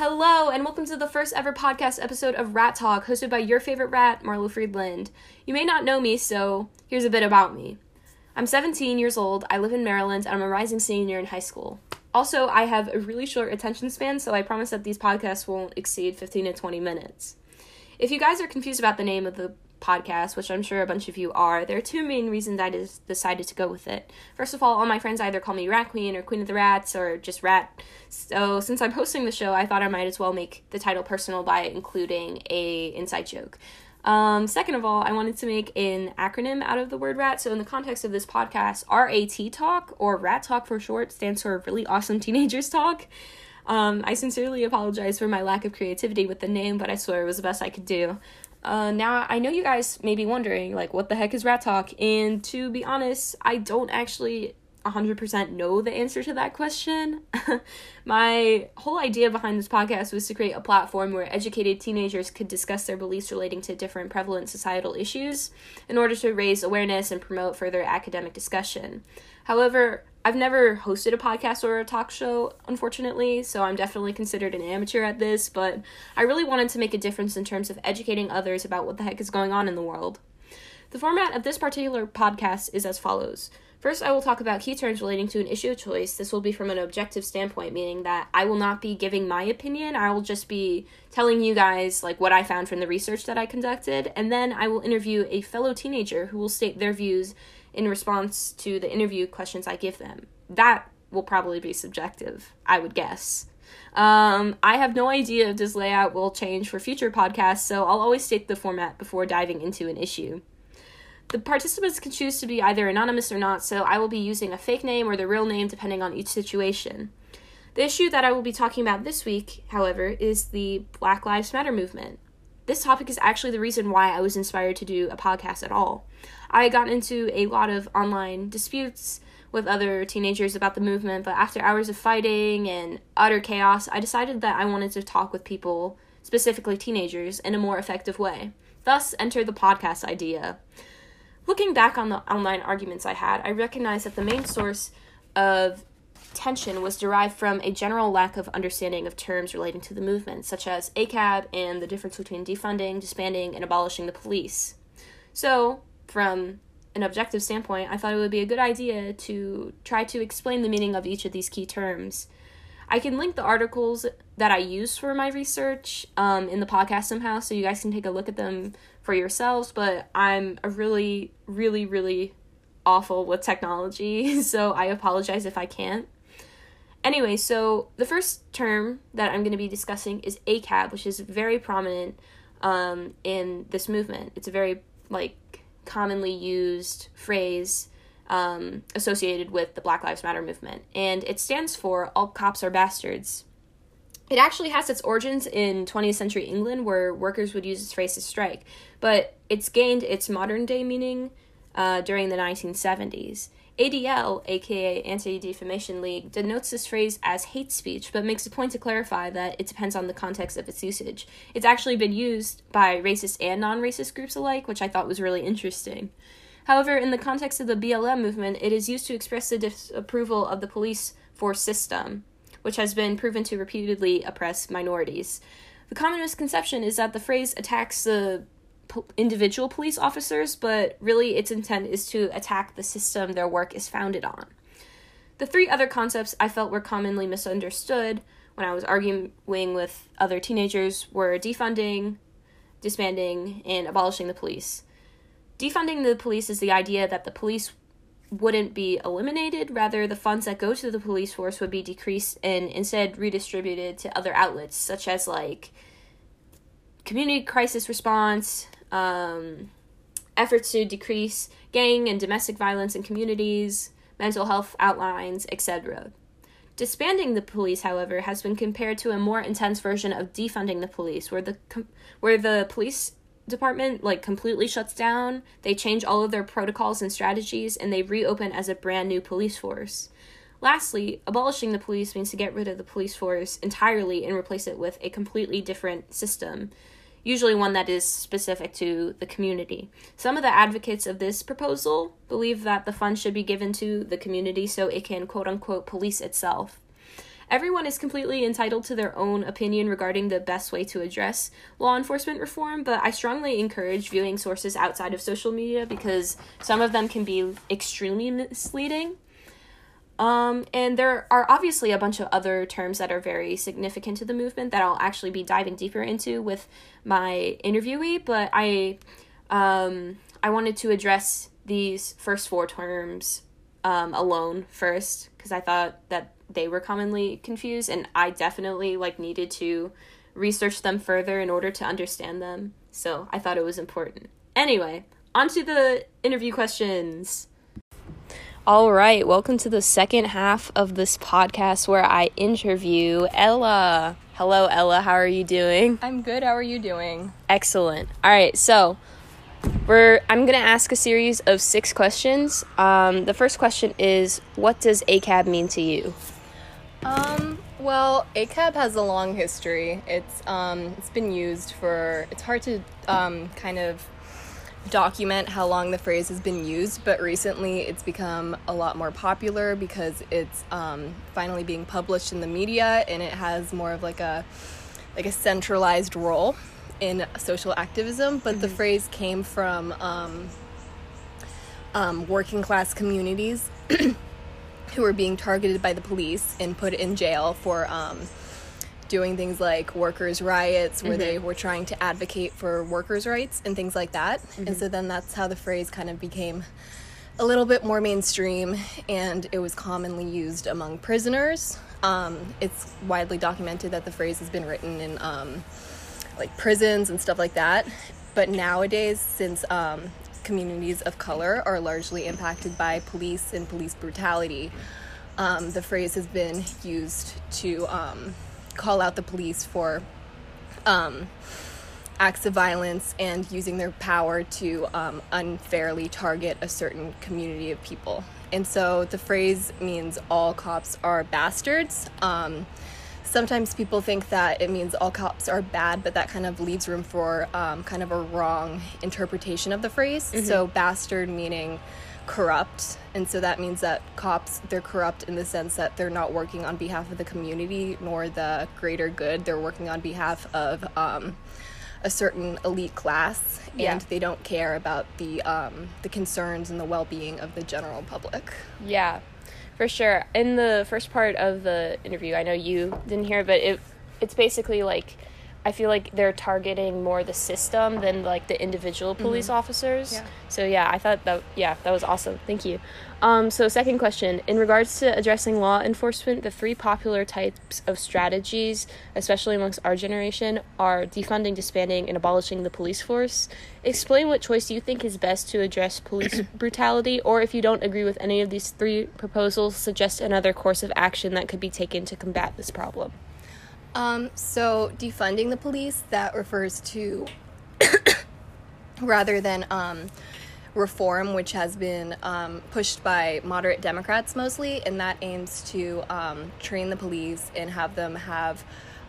Hello, and welcome to the first ever podcast episode of Rat Talk, hosted by your favorite rat, Marlo Friedland. You may not know me, so here's a bit about me. I'm 17 years old, I live in Maryland, and I'm a rising senior in high school. Also, I have a really short attention span, so I promise that these podcasts won't exceed 15 to 20 minutes. If you guys are confused about the name of the podcast, which I'm sure a bunch of you are, there are two main reasons I just decided to go with it. First of all, all my friends either call me Rat Queen or Queen of the Rats or just Rat. So since I'm hosting the show, I thought I might as well make the title personal by including a inside joke. Um, second of all, I wanted to make an acronym out of the word rat. So, in the context of this podcast, RAT Talk, or Rat Talk for short, stands for Really Awesome Teenagers Talk. Um, I sincerely apologize for my lack of creativity with the name, but I swear it was the best I could do. Uh, now, I know you guys may be wondering, like, what the heck is Rat Talk? And to be honest, I don't actually 100% know the answer to that question. My whole idea behind this podcast was to create a platform where educated teenagers could discuss their beliefs relating to different prevalent societal issues in order to raise awareness and promote further academic discussion. However, I've never hosted a podcast or a talk show, unfortunately, so I'm definitely considered an amateur at this, but I really wanted to make a difference in terms of educating others about what the heck is going on in the world. The format of this particular podcast is as follows. First, I will talk about key terms relating to an issue of choice. This will be from an objective standpoint, meaning that I will not be giving my opinion. I will just be telling you guys like what I found from the research that I conducted, and then I will interview a fellow teenager who will state their views in response to the interview questions I give them. That will probably be subjective, I would guess. Um, I have no idea if this layout will change for future podcasts, so I'll always state the format before diving into an issue. The participants can choose to be either anonymous or not, so I will be using a fake name or the real name depending on each situation. The issue that I will be talking about this week, however, is the Black Lives Matter movement. This topic is actually the reason why I was inspired to do a podcast at all. I got into a lot of online disputes with other teenagers about the movement, but after hours of fighting and utter chaos, I decided that I wanted to talk with people, specifically teenagers, in a more effective way. Thus, enter the podcast idea. Looking back on the online arguments I had, I recognized that the main source of tension was derived from a general lack of understanding of terms relating to the movement, such as ACAB and the difference between defunding, disbanding, and abolishing the police. So, from an objective standpoint, I thought it would be a good idea to try to explain the meaning of each of these key terms. I can link the articles that I use for my research um, in the podcast somehow, so you guys can take a look at them for yourselves. But I'm a really, really, really awful with technology, so I apologize if I can't. Anyway, so the first term that I'm going to be discussing is ACAB, which is very prominent um, in this movement. It's a very like commonly used phrase um, associated with the Black Lives Matter movement, and it stands for "All cops are bastards." It actually has its origins in 20th century England, where workers would use this phrase to strike, but it's gained its modern day meaning uh, during the 1970s. ADL, aka Anti Defamation League, denotes this phrase as hate speech, but makes a point to clarify that it depends on the context of its usage. It's actually been used by racist and non racist groups alike, which I thought was really interesting. However, in the context of the BLM movement, it is used to express the disapproval of the police force system, which has been proven to repeatedly oppress minorities. The common misconception is that the phrase attacks the individual police officers, but really its intent is to attack the system their work is founded on. The three other concepts I felt were commonly misunderstood when I was arguing with other teenagers were defunding, disbanding, and abolishing the police. Defunding the police is the idea that the police wouldn't be eliminated, rather, the funds that go to the police force would be decreased and instead redistributed to other outlets, such as like community crisis response, um, efforts to decrease gang and domestic violence in communities, mental health outlines, etc. Disbanding the police, however, has been compared to a more intense version of defunding the police, where the com- where the police department like completely shuts down, they change all of their protocols and strategies, and they reopen as a brand new police force. Lastly, abolishing the police means to get rid of the police force entirely and replace it with a completely different system usually one that is specific to the community. Some of the advocates of this proposal believe that the funds should be given to the community so it can quote unquote police itself. everyone is completely entitled to their own opinion regarding the best way to address law enforcement reform, but I strongly encourage viewing sources outside of social media because some of them can be extremely misleading. Um, and there are obviously a bunch of other terms that are very significant to the movement that I'll actually be diving deeper into with my interviewee, but I um, I wanted to address these first four terms um, alone first because I thought that they were commonly confused and I definitely like needed to research them further in order to understand them. So I thought it was important. Anyway, on to the interview questions. All right, welcome to the second half of this podcast where I interview Ella. Hello, Ella. How are you doing? I'm good. How are you doing? Excellent. All right, so we're I'm gonna ask a series of six questions. Um, the first question is, what does ACAB mean to you? Um, well, ACAB has a long history. It's um, it's been used for. It's hard to um, kind of document how long the phrase has been used, but recently it's become a lot more popular because it's um, finally being published in the media and it has more of like a like a centralized role in social activism. But mm-hmm. the phrase came from um, um, working class communities who were being targeted by the police and put in jail for um, doing things like workers' riots, where mm-hmm. they were trying to advocate for workers' rights and things like that. Mm-hmm. And so then that's how the phrase kind of became a little bit more mainstream and it was commonly used among prisoners. Um, it's widely documented that the phrase has been written in um, like prisons and stuff like that. But nowadays, since um, communities of color are largely impacted by police and police brutality, um, the phrase has been used to um, call out the police for um, acts of violence and using their power to um, unfairly target a certain community of people. And so the phrase means all cops are bastards. Um, sometimes people think that it means all cops are bad, but that kind of leaves room for um, kind of a wrong interpretation of the phrase. Mm-hmm. So, bastard meaning corrupt and so that means that cops they're corrupt in the sense that they're not working on behalf of the community nor the greater good. They're working on behalf of um, a certain elite class and yeah. they don't care about the um, the concerns and the well-being of the general public. Yeah for sure. In the first part of the interview i know you didn't hear but it it's basically like I feel like they're targeting more the system than like the individual mm-hmm. police mm-hmm. officers. Yeah. So yeah, I thought that yeah, that was awesome. Thank you. Um, so second question, in regards to addressing law enforcement, the three popular types of strategies, especially amongst our generation, are defunding, disbanding, and abolishing the police force. Explain what choice you think is best to address police brutality, or if you don't agree with any of these three proposals, suggest another course of action that could be taken to combat this problem. Um, so defunding the police that refers to rather than um, reform, which has been um, pushed by moderate Democrats mostly, and that aims to um, train the police and have them have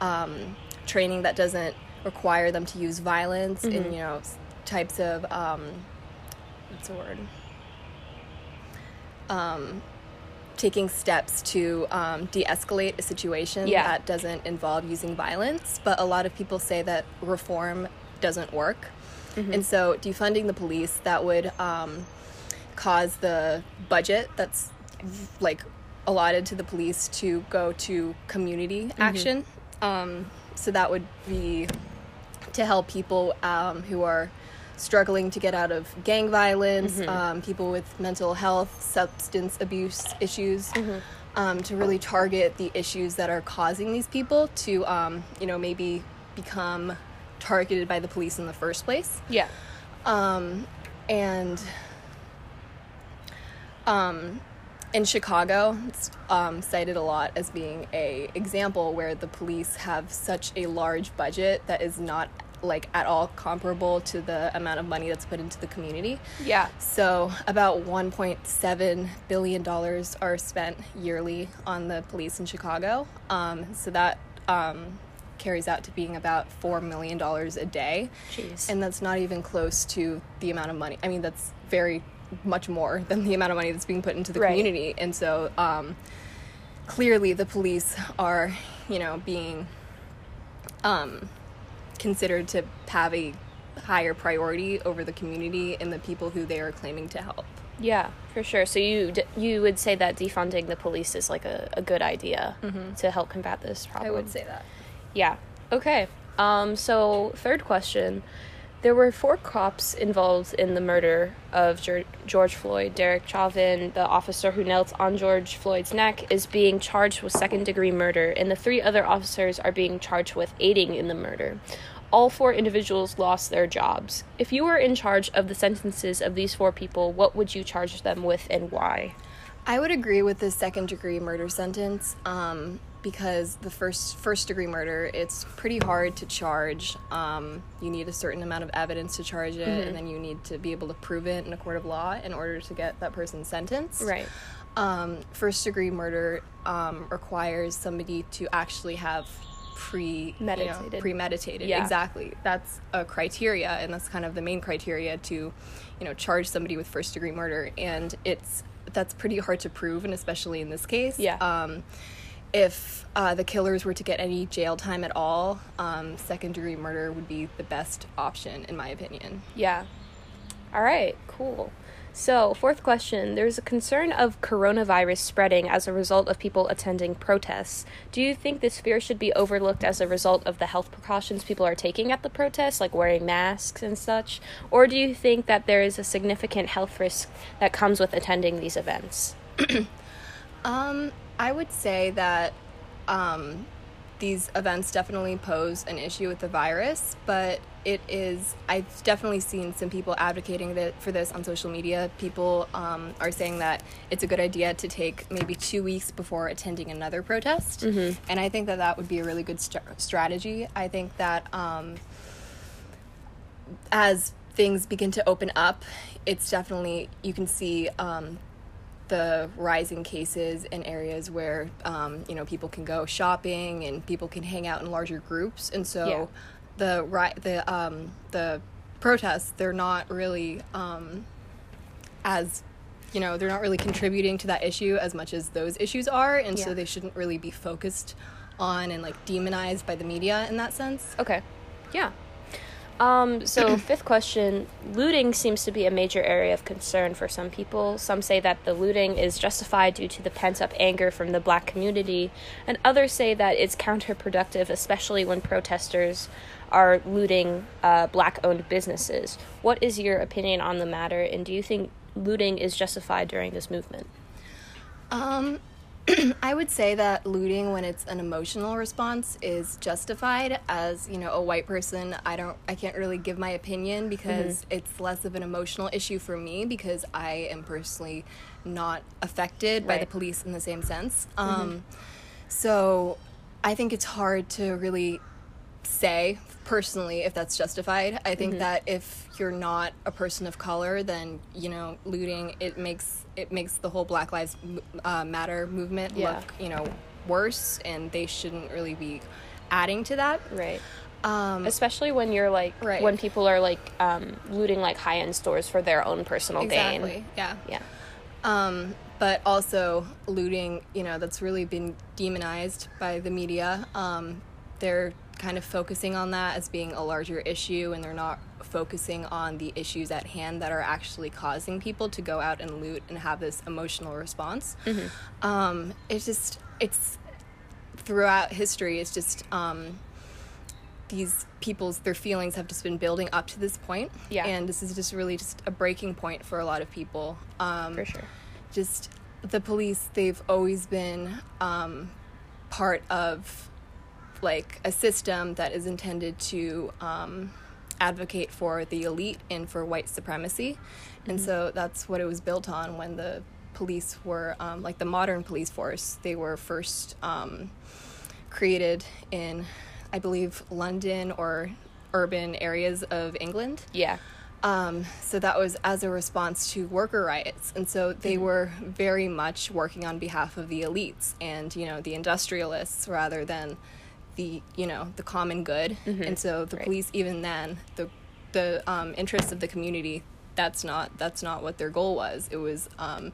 um, training that doesn't require them to use violence mm-hmm. and you know types of um, what's the word um, taking steps to um, de-escalate a situation yeah. that doesn't involve using violence but a lot of people say that reform doesn't work mm-hmm. and so defunding the police that would um, cause the budget that's like allotted to the police to go to community mm-hmm. action um, so that would be to help people um, who are struggling to get out of gang violence, mm-hmm. um, people with mental health, substance abuse issues, mm-hmm. um, to really target the issues that are causing these people to, um, you know, maybe become targeted by the police in the first place. Yeah. Um, and um, in Chicago, it's um, cited a lot as being a example where the police have such a large budget that is not like at all comparable to the amount of money that's put into the community. Yeah. So about 1.7 billion dollars are spent yearly on the police in Chicago. Um, so that um, carries out to being about four million dollars a day. Jeez. And that's not even close to the amount of money. I mean, that's very much more than the amount of money that's being put into the right. community. And so. Um, clearly the police are, you know, being um, considered to have a higher priority over the community and the people who they are claiming to help. Yeah, for sure. So you d- you would say that defunding the police is like a, a good idea to help combat this problem. I would say that. Yeah. Okay. Um, so third question. There were four cops involved in the murder of Geor- George Floyd. Derek Chauvin, the officer who knelt on George Floyd's neck, is being charged with second degree murder, and the three other officers are being charged with aiding in the murder. All four individuals lost their jobs. If you were in charge of the sentences of these four people, what would you charge them with and why? I would agree with the second degree murder sentence um, because the first first degree murder it's pretty hard to charge. Um, you need a certain amount of evidence to charge it, and then you need to be able to prove it in a court of law in order to get that person sentenced. Right. Um, first degree murder um, requires somebody to actually have pre you know, premeditated. Yeah. Exactly. That's a criteria, and that's kind of the main criteria to, you know, charge somebody with first degree murder. And it's that's pretty hard to prove, and especially in this case. Yeah. Um, if uh, the killers were to get any jail time at all, um, second degree murder would be the best option, in my opinion. Yeah. All right, cool. So, fourth question there's a concern of coronavirus spreading as a result of people attending protests. Do you think this fear should be overlooked as a result of the health precautions people are taking at the protests, like wearing masks and such? Or do you think that there is a significant health risk that comes with attending these events? Um, I would say that um, these events definitely pose an issue with the virus, but it is. I've definitely seen some people advocating that for this on social media. People um, are saying that it's a good idea to take maybe two weeks before attending another protest, and I think that that would be a really good st- strategy. I think that. Um, as things begin to open up, it's definitely you can see um, the rising cases in areas where um, you know people can go shopping and people can hang out in larger groups, and so Yeah. The right the um, the protests they're not really um, as you know they're not really contributing to that issue as much as those issues are, and Yeah. so they shouldn't really be focused on and like demonized by the media in that sense. Okay. Yeah. Um, so fifth question, looting seems to be a major area of concern for some people. Some say that the looting is justified due to the pent-up anger from the black community, and others say that it's counterproductive, especially when protesters are looting uh, black-owned businesses. What is your opinion on the matter, and do you think looting is justified during this movement? Um, I would say that looting, when it's an emotional response, is justified. As you know, a white person, I don't, I can't really give my opinion because it's less of an emotional issue for me because I am personally not affected by the police in the same sense. Um, so I think it's hard to really say personally if that's justified. I Mm-hmm. think that if you're not a person of color, then you know looting it makes it makes the whole Black Lives uh, Matter movement Yeah. look you know worse, and they shouldn't really be adding to that. Right. Um, Especially when you're like Right. when people are like um, looting like high-end stores for their own personal exactly. gain. Yeah. Yeah. Um, but also looting, you know, that's really been demonized by the media. Um, they're kind of focusing on that as being a larger issue, and they're not focusing on the issues at hand that are actually causing people to go out and loot and have this emotional response. Um, it's just, it's throughout history, it's just. Um, these people's their feelings have just been building up to this point Yeah. and this is just really just a breaking point for a lot of people um For sure. just the police they've always been um, part of like a system that is intended to um, advocate for the elite and for white supremacy. And so that's what it was built on when the police were um, like the modern police force. They were first um, created in i believe london or urban areas of england. Yeah. um, so that was as a response to worker riots. And so they were very much working on behalf of the elites and, you know, the industrialists rather than the, you know, the common good. And so the Right. police, even then, the, the um, interests of the community, that's not, that's not what their goal was. It was um,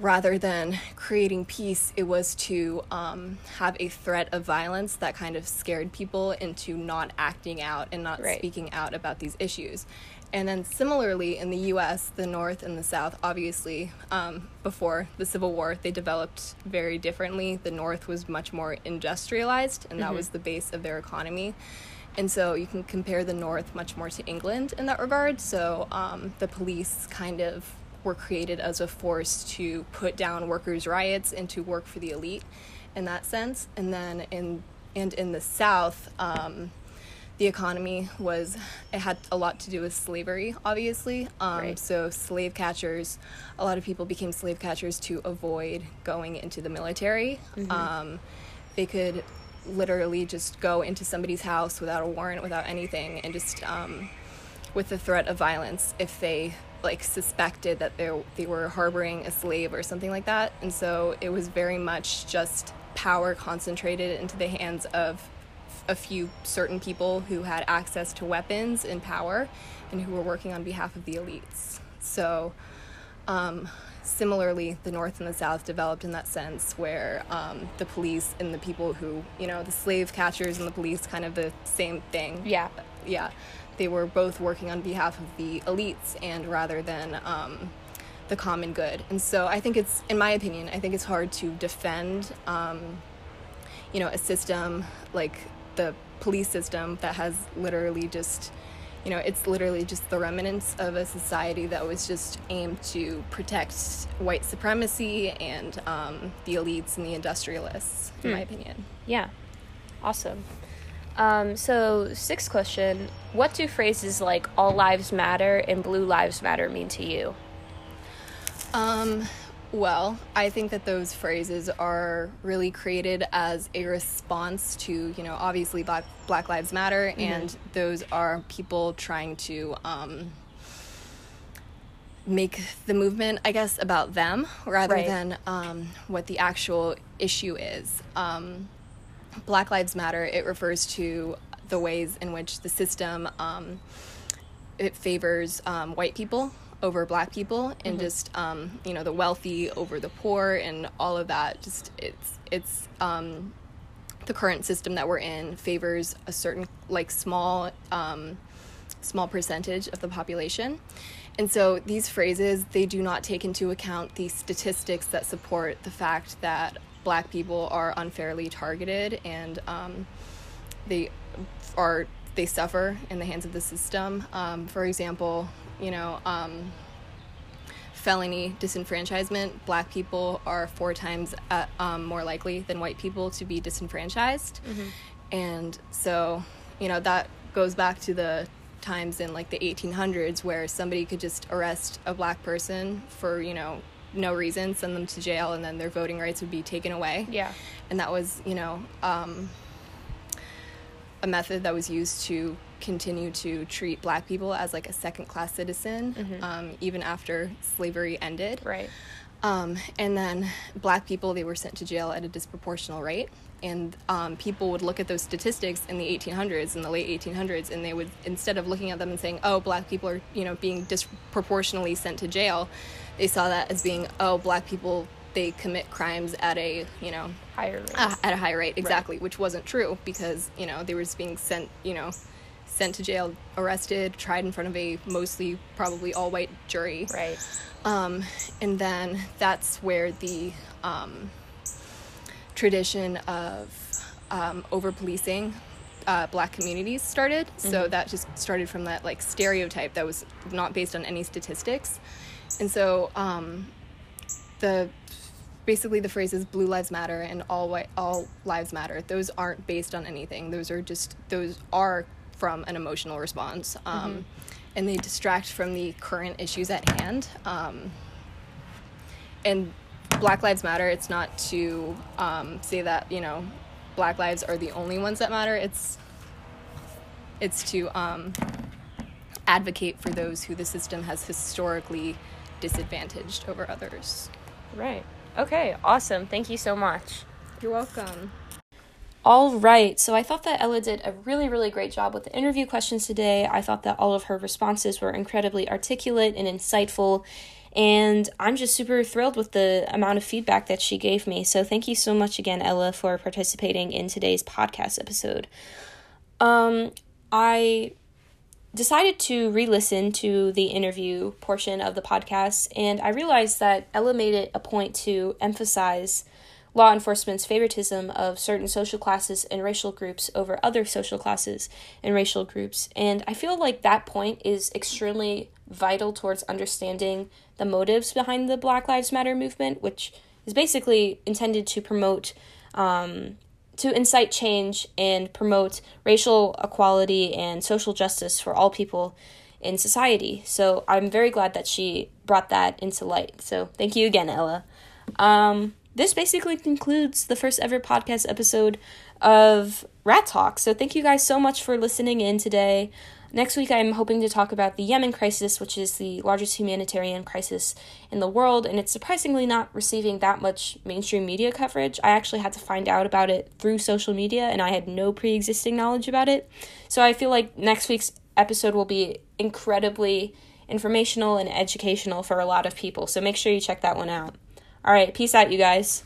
rather than creating peace, it was to um, have a threat of violence that kind of scared people into not acting out and not Right. speaking out about these issues. And then similarly in the US, the North and the South, obviously, um, before the Civil War, they developed very differently. The North was much more industrialized, and that was the base of their economy. And so you can compare the North much more to England in that regard. So um, the police kind of were created as a force to put down workers' riots and to work for the elite in that sense. And then in and in the South, um, the economy was it had a lot to do with slavery obviously. Um, Right. so slave catchers a lot of people became slave catchers to avoid going into the military. Um, they could literally just go into somebody's house without a warrant without anything and just um, with the threat of violence if they like suspected that they they were harboring a slave or something like that. And so it was very much just power concentrated into the hands of a few certain people who had access to weapons and power and who were working on behalf of the elites. So, um, similarly, the North and the South developed in that sense where um, the police and the people who, you know, the slave catchers and the police, kind of the same thing. Yeah. Yeah. They were both working on behalf of the elites and rather than um, the common good. And so I think it's, in my opinion, I think it's hard to defend. Um, you know, a system like the police system that has literally just, you know, it's literally just the remnants of a society that was just aimed to protect white supremacy and um, the elites and the industrialists, in my opinion. Yeah. Awesome. Um, so, sixth question What do phrases like all lives matter and blue lives matter mean to you? Um, well, I think that those phrases are really created as a response to, you know, obviously Black, Black Lives Matter, and those are people trying to um, make the movement, I guess, about them rather Right. than um, what the actual issue is. Um, Black Lives Matter, it refers to the ways in which the system um, it favors um, white people over black people and just um, you know the wealthy over the poor and all of that. Just it's it's um, the current system that we're in favors a certain like small um, small percentage of the population. And so these phrases they do not take into account the statistics that support the fact that black people are unfairly targeted and um, they are they suffer in the hands of the system. Um, for example, you know, um, felony disenfranchisement. Black people are four times uh, um, more likely than white people to be disenfranchised, and so you know that goes back to the times in like the 1800s where somebody could just arrest a black person for you know no reason, send them to jail, and then their voting rights would be taken away Yeah. and that was you know um, a method that was used to continue to treat black people as like a second class citizen um, even after slavery ended. Right. um, and then black people they were sent to jail at a disproportional rate. And um, people would look at those statistics in the 1800s in the late 1800s and they would instead of looking at them and saying oh black people are you know being disproportionately sent to jail they saw that as being oh black people they commit crimes at a you know Higher rate. uh, at a high rate exactly which wasn't true because you know they were just being sent you know sent to jail arrested tried in front of a mostly probably all white jury Right. um, and then that's where the um, tradition of um, over policing uh, black communities started. So that just started from that like stereotype that was not based on any statistics. And so um, the basically the phrases blue lives matter and all white all lives matter. Those aren't based on anything. Those are just those are from an emotional response um, and they distract from the current issues at hand um, and black lives matter it's not to um, say that you know black lives are the only ones that matter. It's it's to um, advocate for those who the system has historically disadvantaged over others. Right. Okay. Awesome. Thank you so much. you're welcome All right. So I thought that Ella did a really, really great job with the interview questions today. I thought that all of her responses were incredibly articulate and insightful. And I'm just super thrilled with the amount of feedback that she gave me. So thank you so much again, Ella, for participating in today's podcast episode. Um, I decided to re listen to the interview portion of the podcast, and I realized that Ella made it a point to emphasize law enforcement's favoritism of certain social classes and racial groups over other social classes and racial groups. And I feel like that point is extremely vital towards understanding the motives behind the Black Lives Matter movement, which is basically intended to promote, um, to incite change and promote racial equality and social justice for all people in society. So I'm very glad that she brought that into light. So thank you again, Ella. Um, this basically concludes the first ever podcast episode of Rat Talk. So thank you guys so much for listening in today. Next week, I'm hoping to talk about the Yemen crisis, which is the largest humanitarian crisis in the world, and it's surprisingly not receiving that much mainstream media coverage. I actually had to find out about it through social media, and I had no pre existing knowledge about it. So I feel like next week's episode will be incredibly informational and educational for a lot of people. So make sure you check that one out. All right, peace out, you guys.